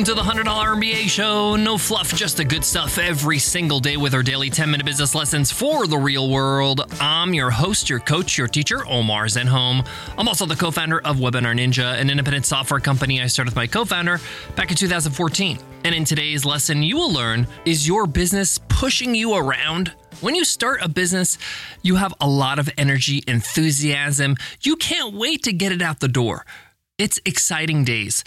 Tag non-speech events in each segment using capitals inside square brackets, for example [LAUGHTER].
Welcome to the $100 MBA show. No fluff, just the good stuff every single day with our daily 10 minute business lessons for the real world. I'm your host, your coach, your teacher, Omar Zenhom. I'm also the co founder of WebinarNinja, an independent software company I started with my co founder back in 2014. And in today's lesson, you will learn is your business pushing you around? When you start a business, you have a lot of energy, enthusiasm. You can't wait to get it out the door. It's exciting days.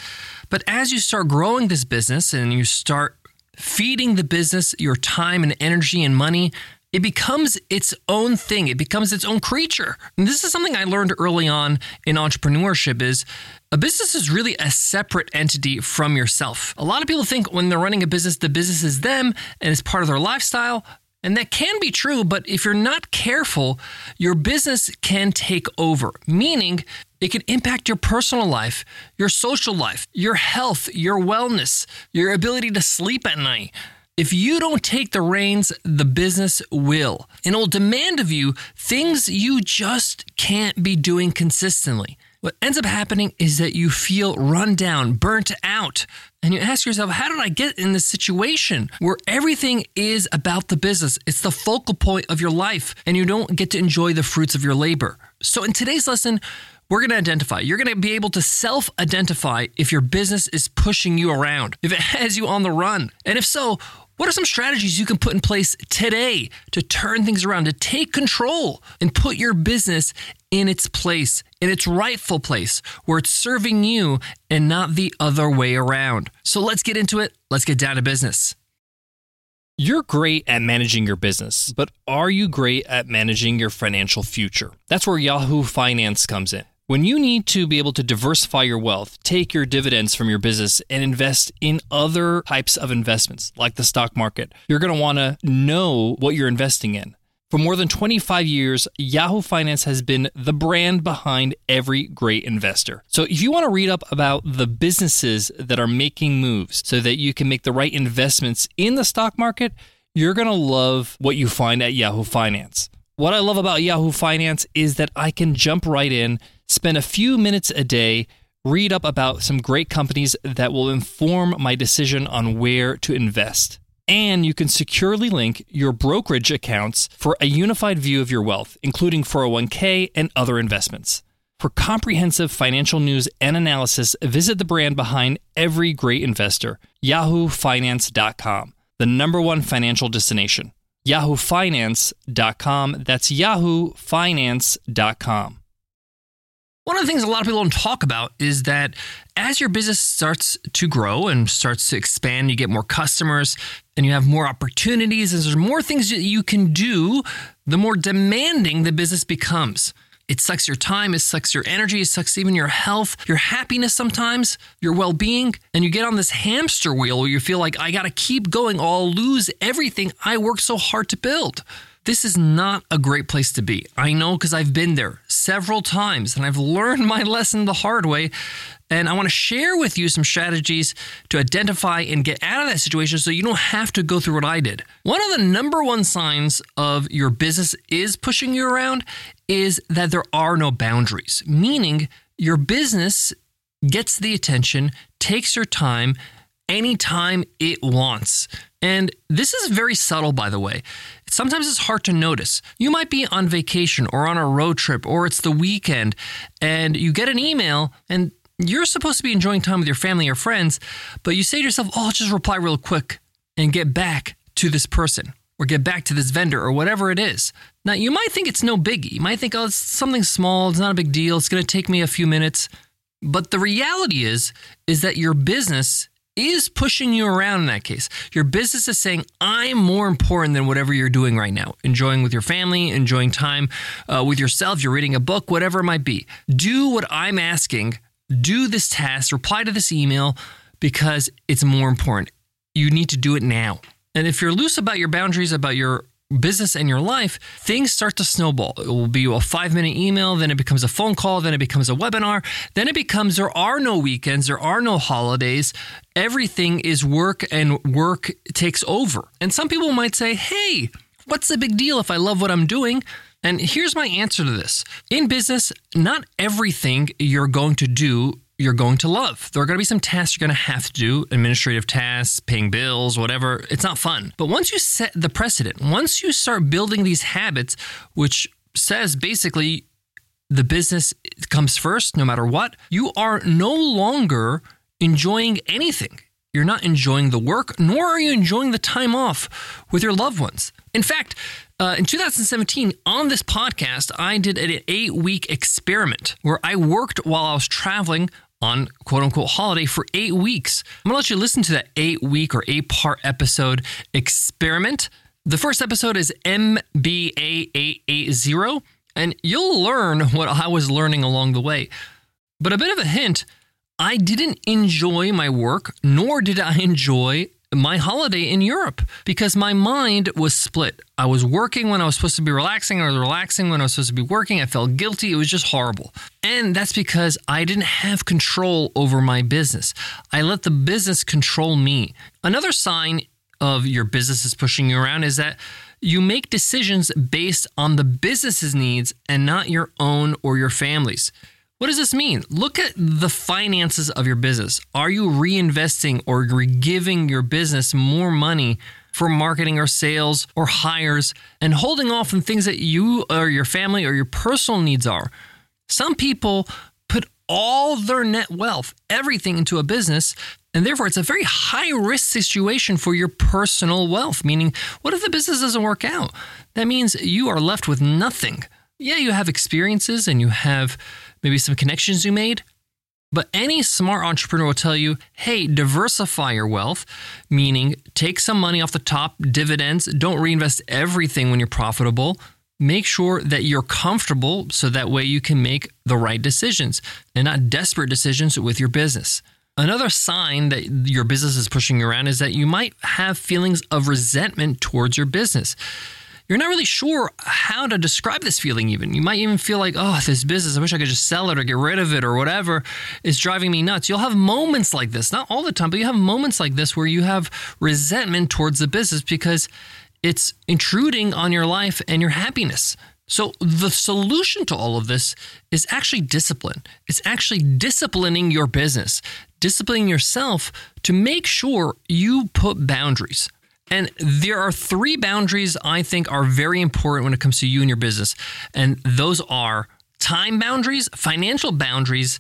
But as you start growing this business and you start feeding the business your time and energy and money, it becomes its own thing. It becomes its own creature. And this is something I learned early on in entrepreneurship is a business is really a separate entity from yourself. A lot of people think when they're running a business, the business is them and it's part of their lifestyle. And that can be true, but if you're not careful, your business can take over, meaning it can impact your personal life, your social life, your health, your wellness, your ability to sleep at night. If you don't take the reins, the business will. And it will demand of you things you just can't be doing consistently. What ends up happening is that you feel run down, burnt out, and you ask yourself, how did I get in this situation where everything is about the business? It's the focal point of your life, and you don't get to enjoy the fruits of your labor. So, in today's lesson, we're going to identify. You're going to be able to self identify if your business is pushing you around, if it [LAUGHS] has you on the run. And if so, what are some strategies you can put in place today to turn things around, to take control and put your business in its place, in its rightful place, where it's serving you and not the other way around? So let's get into it. Let's get down to business. You're great at managing your business, but are you great at managing your financial future? That's where Yahoo Finance comes in. When you need to be able to diversify your wealth, take your dividends from your business and invest in other types of investments like the stock market, you're going to want to know what you're investing in. For more than 25 years, Yahoo Finance has been the brand behind every great investor. So if you want to read up about the businesses that are making moves so that you can make the right investments in the stock market, you're going to love what you find at Yahoo Finance. What I love about Yahoo Finance is that I can jump right in spend a few minutes a day, read up about some great companies that will inform my decision on where to invest. And you can securely link your brokerage accounts for a unified view of your wealth, including 401k and other investments. For comprehensive financial news and analysis, visit the brand behind every great investor, yahoofinance.com, the number one financial destination. yahoofinance.com. That's yahoofinance.com. One of the things a lot of people don't talk about is that as your business starts to grow and starts to expand, you get more customers and you have more opportunities, and there's more things that you can do, the more demanding the business becomes. It sucks your time, it sucks your energy, it sucks even your health, your happiness sometimes, your well being. And you get on this hamster wheel where you feel like, I gotta keep going, or I'll lose everything I worked so hard to build. This is not a great place to be. I know because I've been there several times and I've [LAUGHS] learned my lesson the hard way. And I want to share with you some strategies to identify and get out of that situation so you don't have to go through what I did. One of the number one signs of your business is pushing you around is that there are no boundaries, meaning your business gets the attention, takes your time anytime it wants. And this is very subtle, by the way. Sometimes it's hard to notice. You might be on vacation or on a road trip, or it's the weekend, and you get an email, and you're supposed to be enjoying time with your family or friends, but you say to yourself, oh, I'll just reply real quick and get back to this person or get back to this vendor or whatever it is. Now, you might think it's no biggie. You might think, oh, it's something small. It's not a big deal. It's going to take me a few minutes. But the reality is, is that your business is pushing you around in that case. Your business is saying, I'm more important than whatever you're doing right now. Enjoying with your family, enjoying time uh, with yourself, you're reading a book, whatever it might be. Do what I'm asking. Do this task, reply to this email because it's more important. You need to do it now. And if you're loose about your boundaries, about your business and your life, things start to snowball. It will be a five minute email, then it becomes a phone call, then it becomes a webinar, then it becomes there are no weekends, there are no holidays. Everything is work and work takes over. And some people might say, hey, what's the big deal if I love what I'm doing? And here's my answer to this. In business, not everything you're going to do you're going to love. There are going to be some tasks you're going to have to do, administrative tasks, paying bills, whatever. It's not fun. But once you set the precedent, once you start building these habits, which says basically the business comes first no matter what, you are no longer enjoying anything. You're not enjoying the work, nor are you enjoying the time off with your loved ones. In fact, uh, in 2017, on this podcast, I did an eight week experiment where I worked while I was traveling on quote unquote holiday for eight weeks. I'm gonna let you listen to that eight week or eight part episode experiment. The first episode is MBA 880, and you'll learn what I was learning along the way. But a bit of a hint I didn't enjoy my work, nor did I enjoy my holiday in Europe because my mind was split. I was working when I was supposed to be relaxing, I was relaxing when I was supposed to be working. I felt guilty. It was just horrible. And that's because I didn't have control over my business. I let the business control me. Another sign of your business is pushing you around is that you make decisions based on the business's needs and not your own or your family's. What does this mean? Look at the finances of your business. Are you reinvesting or giving your business more money for marketing or sales or hires and holding off on things that you or your family or your personal needs are? Some people put all their net wealth, everything into a business, and therefore it's a very high risk situation for your personal wealth. Meaning, what if the business doesn't work out? That means you are left with nothing. Yeah, you have experiences and you have maybe some connections you made. But any smart entrepreneur will tell you hey, diversify your wealth, meaning take some money off the top, dividends, don't reinvest everything when you're profitable. Make sure that you're comfortable so that way you can make the right decisions and not desperate decisions with your business. Another sign that your business is pushing you around is that you might have feelings of resentment towards your business you're not really sure how to describe this feeling, even. You might even feel like, oh, this business, I wish I could just sell it or get rid of it or whatever is driving me nuts. You'll have moments like this, not all the time, but you have moments like this where you have resentment towards the business because it's intruding on your life and your happiness. So, the solution to all of this is actually discipline. It's actually disciplining your business, disciplining yourself to make sure you put boundaries. And there are three boundaries I think are very important when it comes to you and your business. And those are time boundaries, financial boundaries,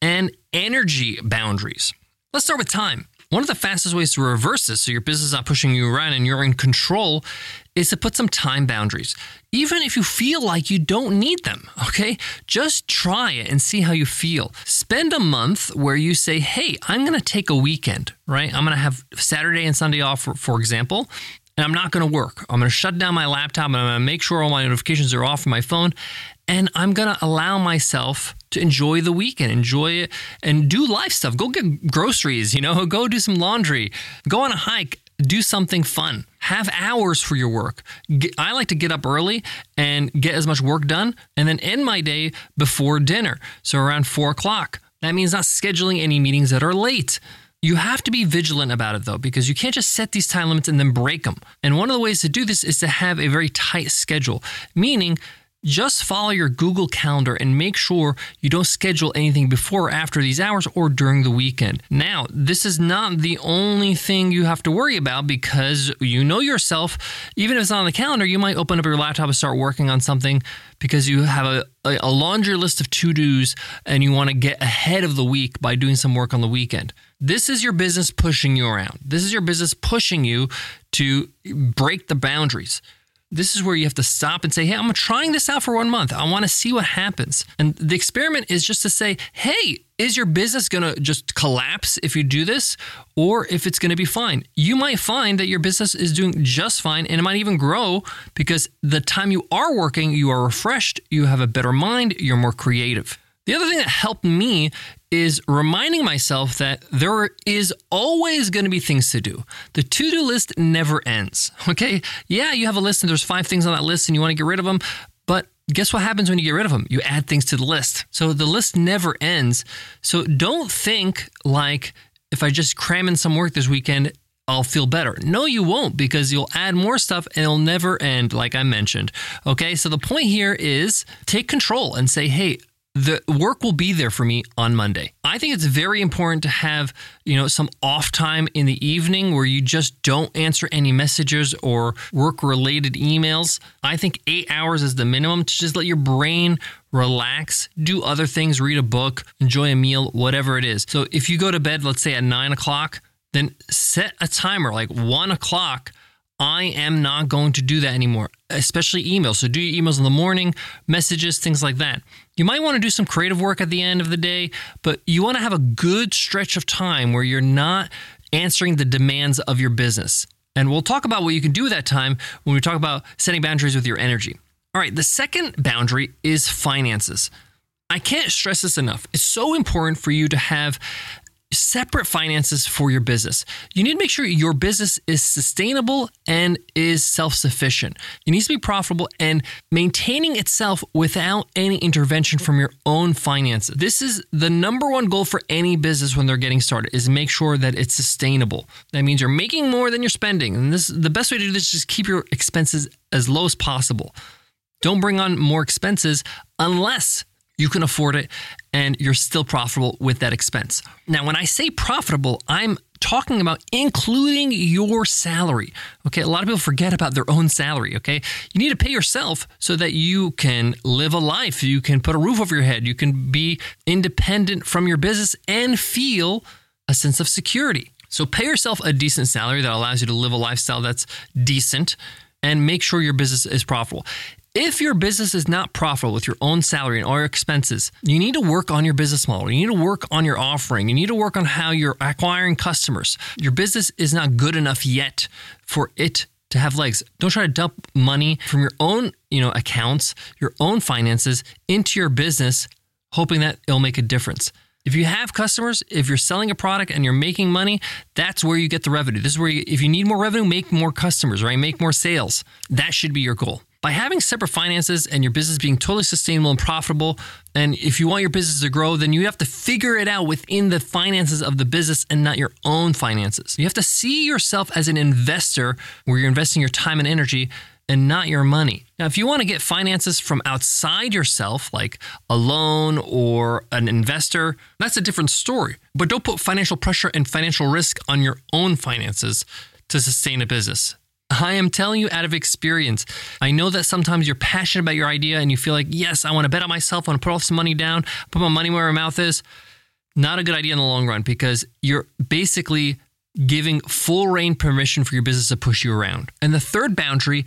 and energy boundaries. Let's start with time. One of the fastest ways to reverse this so your business is not pushing you around and you're in control is to put some time boundaries. Even if you feel like you don't need them, okay? Just try it and see how you feel. Spend a month where you say, hey, I'm gonna take a weekend, right? I'm gonna have Saturday and Sunday off, for, for example, and I'm not going to work. I'm going to shut down my laptop and I'm going to make sure all my notifications are off from my phone. And I'm to allow myself to enjoy the weekend, enjoy it, and do life stuff. Go get groceries, you know, [LAUGHS] go do some laundry, go on a hike, do something fun. Have hours for your work. I like to get up early and get as much work done and then end my day before dinner. So around four o'clock. That means not scheduling any meetings that are late. You have to be vigilant about it though, because you can't just set these time limits and then break them. And one of the ways to do this is to have a very tight schedule, meaning just follow your Google Calendar and make sure you don't schedule anything before or after these hours or during the weekend. Now, this is not the only thing you have to worry about because you know yourself. Even if it's not on the calendar, you might open up your laptop and start working on something because you have a, a laundry list of to dos and you want to get ahead of the week by doing some work on the weekend. This is your business pushing you around. This is your business pushing you to break the boundaries this is where you have to stop and say, hey, I'm trying this out for one month. I want to see what happens. And the experiment is just to say, hey, is your business going to just collapse if you do this or if it's going to be fine? You might find that your business is doing just fine and it might even grow because the time you are working, you are refreshed, you have a better mind, you're more creative. The other thing that helped me is reminding myself that there is always going to be things to do. The to do list never ends. [LAUGHS] Okay. Yeah, you have a list and there's five things on that list and you want to get rid of them. But guess what happens when you get rid of them? You add things to the list. So the list never ends. So don't think like if I just cram in some work this weekend, I'll feel better. No, you won't because you'll add more stuff and it'll never end, like I mentioned. Okay, so the point here is take control and say, hey, the work will be there for me on Monday. I think it's very important to have, you know, some off time in the evening where you just don't answer any messages or work related emails. I think eight hours is the minimum to just let your brain relax, do other things, read a book, enjoy a meal, whatever it is. So if you go to bed, let's say at nine o'clock, then set a timer like one o'clock I am not going to do that anymore, especially emails. So do your emails in the morning, messages, things like that. You might want to do some creative work at the end of the day, but you want to have a good stretch of time where you're not answering the demands of your business. And we'll talk about what you can do with that time when we talk about setting boundaries with your energy. All right, the second boundary is finances. I can't stress this enough. It's so important for you to have separate finances for your business. You need to make sure your business is sustainable and is self sufficient. It needs to be profitable and maintaining itself without any intervention from your own finances. This is the number one goal for any business when they're getting started is make sure that it's sustainable. That means you're making more than you're spending. And this the best way to do this is just keep your expenses as low as possible. Don't bring on more expenses unless you can afford it and you're still profitable with that expense. Now, when I say profitable, I'm talking about including your salary. Okay, a lot of people forget about their own salary. Okay, you need to pay yourself so that you can live a life, you can put a roof over your head, you can be independent from your business and feel a sense of security. So, pay yourself a decent salary that allows you to live a lifestyle that's decent and make sure your business is profitable. If your business is not profitable with your own salary and all your expenses, you need to work on your business model. You need to work on your offering. You need to work on how you're acquiring customers. Your business is not good enough yet for it to have legs. Don't try to dump money from your own, you know, accounts, your own finances into your business hoping that it'll make a difference. If you have customers, if you're selling a product and you're making money, that's where you get the revenue. This is where you, if you need more revenue, make more customers, right? Make more sales. That should be your goal. By having separate finances and your business being totally sustainable and profitable, and if you want your business to grow, then you have to figure it out within the finances of the business and not your own finances. You have to see yourself as an investor where you're investing your time and energy and not your money. Now, if you want to get finances from outside yourself, like a loan or an investor, that's a different story. But don't put financial pressure and financial risk on your own finances to sustain a business. I am telling you out of experience. I know that sometimes you're passionate about your idea and you feel like, yes, I want to bet on myself, I want to put all some money down, put my money where my mouth is. Not a good idea in the long run because you're basically giving full reign permission for your business to push you around. And the third boundary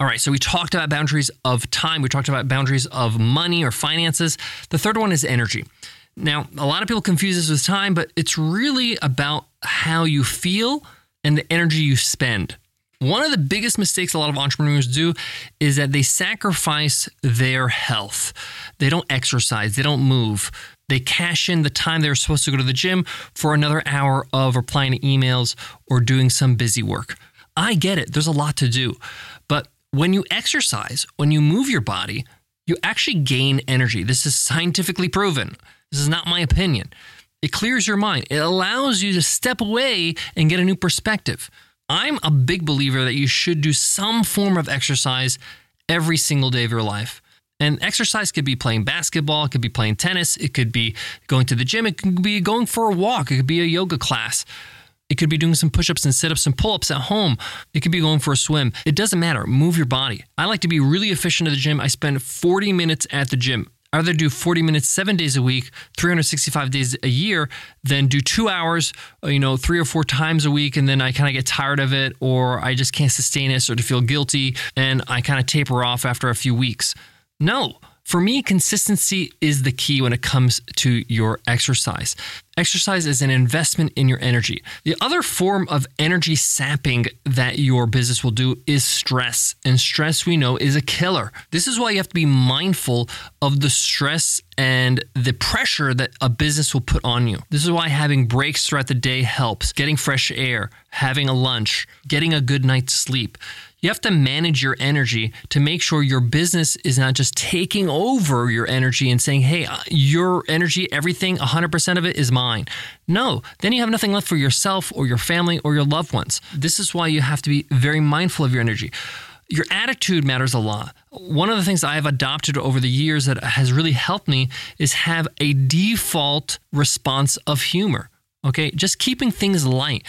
All right, so we talked about boundaries of time, we talked about boundaries of money or finances. The third one is energy. Now, a lot of people confuse this with time, but it's really about how you feel and the energy you spend. One of the biggest mistakes a lot of entrepreneurs do is that they sacrifice their health. They don't exercise, they don't move. They cash in the time they were supposed to go to the gym for another hour of replying to emails or doing some busy work. I get it, there's a lot to do. But when you exercise, when you move your body, you actually gain energy. This is scientifically proven. This is not my opinion. It clears your mind. It allows you to step away and get a new perspective. I'm a big believer that you should do some form of exercise every single day of your life. And exercise could be playing basketball, it could be playing tennis, it could be going to the gym, it could be going for a walk, it could be a yoga class. It could be doing some push ups and sit ups and pull ups at home. It could be going for a swim. It doesn't matter. Move your body. I like to be really efficient at the gym. I spend 40 minutes at the gym. I'd rather do 40 minutes seven days a week, 365 days a year, than do two hours, uh, you know, three or four times a week, and then I kind of get tired of it, or I just can't sustain it, or to feel guilty, and I kind of taper off after a few weeks. No, for me, consistency is the key when it comes to your exercise. Exercise is an investment in your energy. The other form of energy sapping that your business will do is stress. And stress, we know, is a killer. This is why you have to be mindful of the stress and the pressure that a business will put on you. This is why having breaks throughout the day helps. Getting fresh air, having a lunch, getting a good night's sleep. You have to manage your energy to make sure your business is not just taking over your energy and saying, hey, uh, your energy, everything, 100% of it is mine. No, then you have nothing left for yourself or your family or your loved ones. This is why you have to be very mindful of your energy. Your attitude matters a lot. One of the things I've adopted over the years that has really helped me is have a default response of humor. Okay, just keeping things light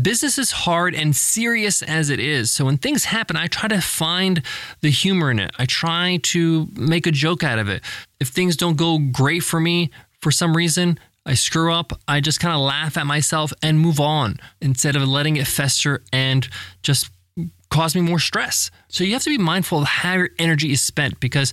business is hard and serious as it is. So when things happen, I try to find the humor in it. I try to make a joke out of it. If things don't go great for me for some reason, I screw up, I just kind of laugh at myself and move on instead of letting it fester and just cause me more stress. So you have to be mindful of how your energy is spent because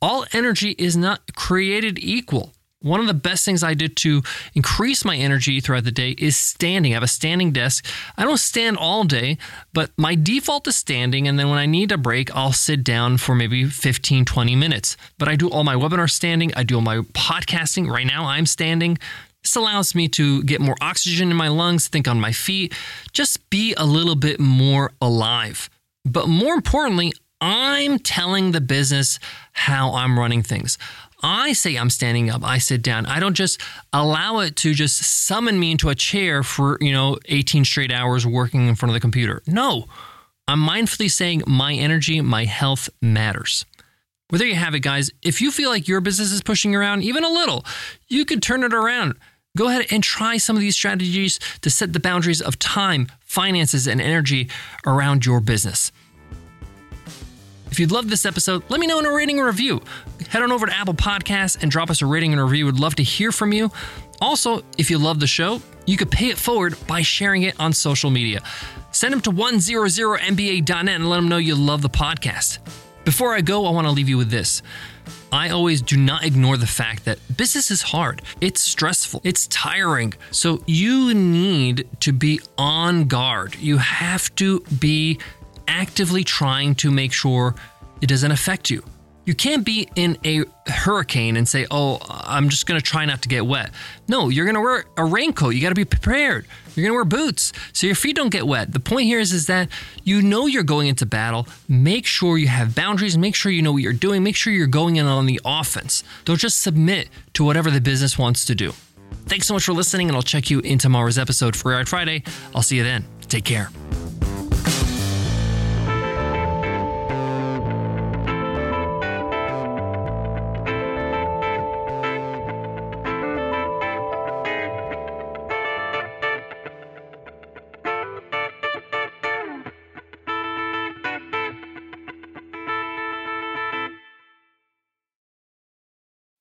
all energy is not created equal. One of the best things I did to increase my energy throughout the day is standing. I have a standing desk. I don't stand all day, but my default is standing. And then when I need a break, I'll sit down for maybe 15, 20 minutes. But I do all my webinar standing. I do all my podcasting. Right now, I'm standing. This allows me to get more oxygen in my lungs, think on my feet, just be a little bit more alive. But more importantly, I'm telling the business how I'm running things. I say I'm standing up, I sit down. I don't just allow it to just summon me into a chair for, you know, 18 straight hours working in front of the computer. No, I'm mindfully saying my energy, my health matters. Well, there you have it, guys. If you feel like your business is pushing around even a little, you could turn it around. Go ahead and try some of these strategies to set the boundaries of time, finances, and energy around your business. If you'd love this episode, let me know in a rating or review. Head on over to Apple Podcasts and drop us a rating and review. We'd love to hear from you. Also, if you love the show, you could pay it forward by sharing it on social media. Send them to 100mba.net and let them know you love the podcast. Before I go, I want to leave you with this. I always do not ignore the fact that business is hard. It's stressful. It's tiring. So you need to be on guard. You have to be actively trying to make sure it doesn't affect you. You can't be in a hurricane and say, oh, I'm just going to try not to get wet. No, you're going to wear a raincoat. You got to be prepared. You're going to wear boots so your feet don't get wet. The point here is, is that you know you're going into battle. Make sure you have boundaries. Make sure you know what you're doing. Make sure you're going in on the offense. Don't just submit to whatever the business wants to do. Thanks so much for listening, and I'll check you in tomorrow's episode for Friday. I'll see you then. Take care.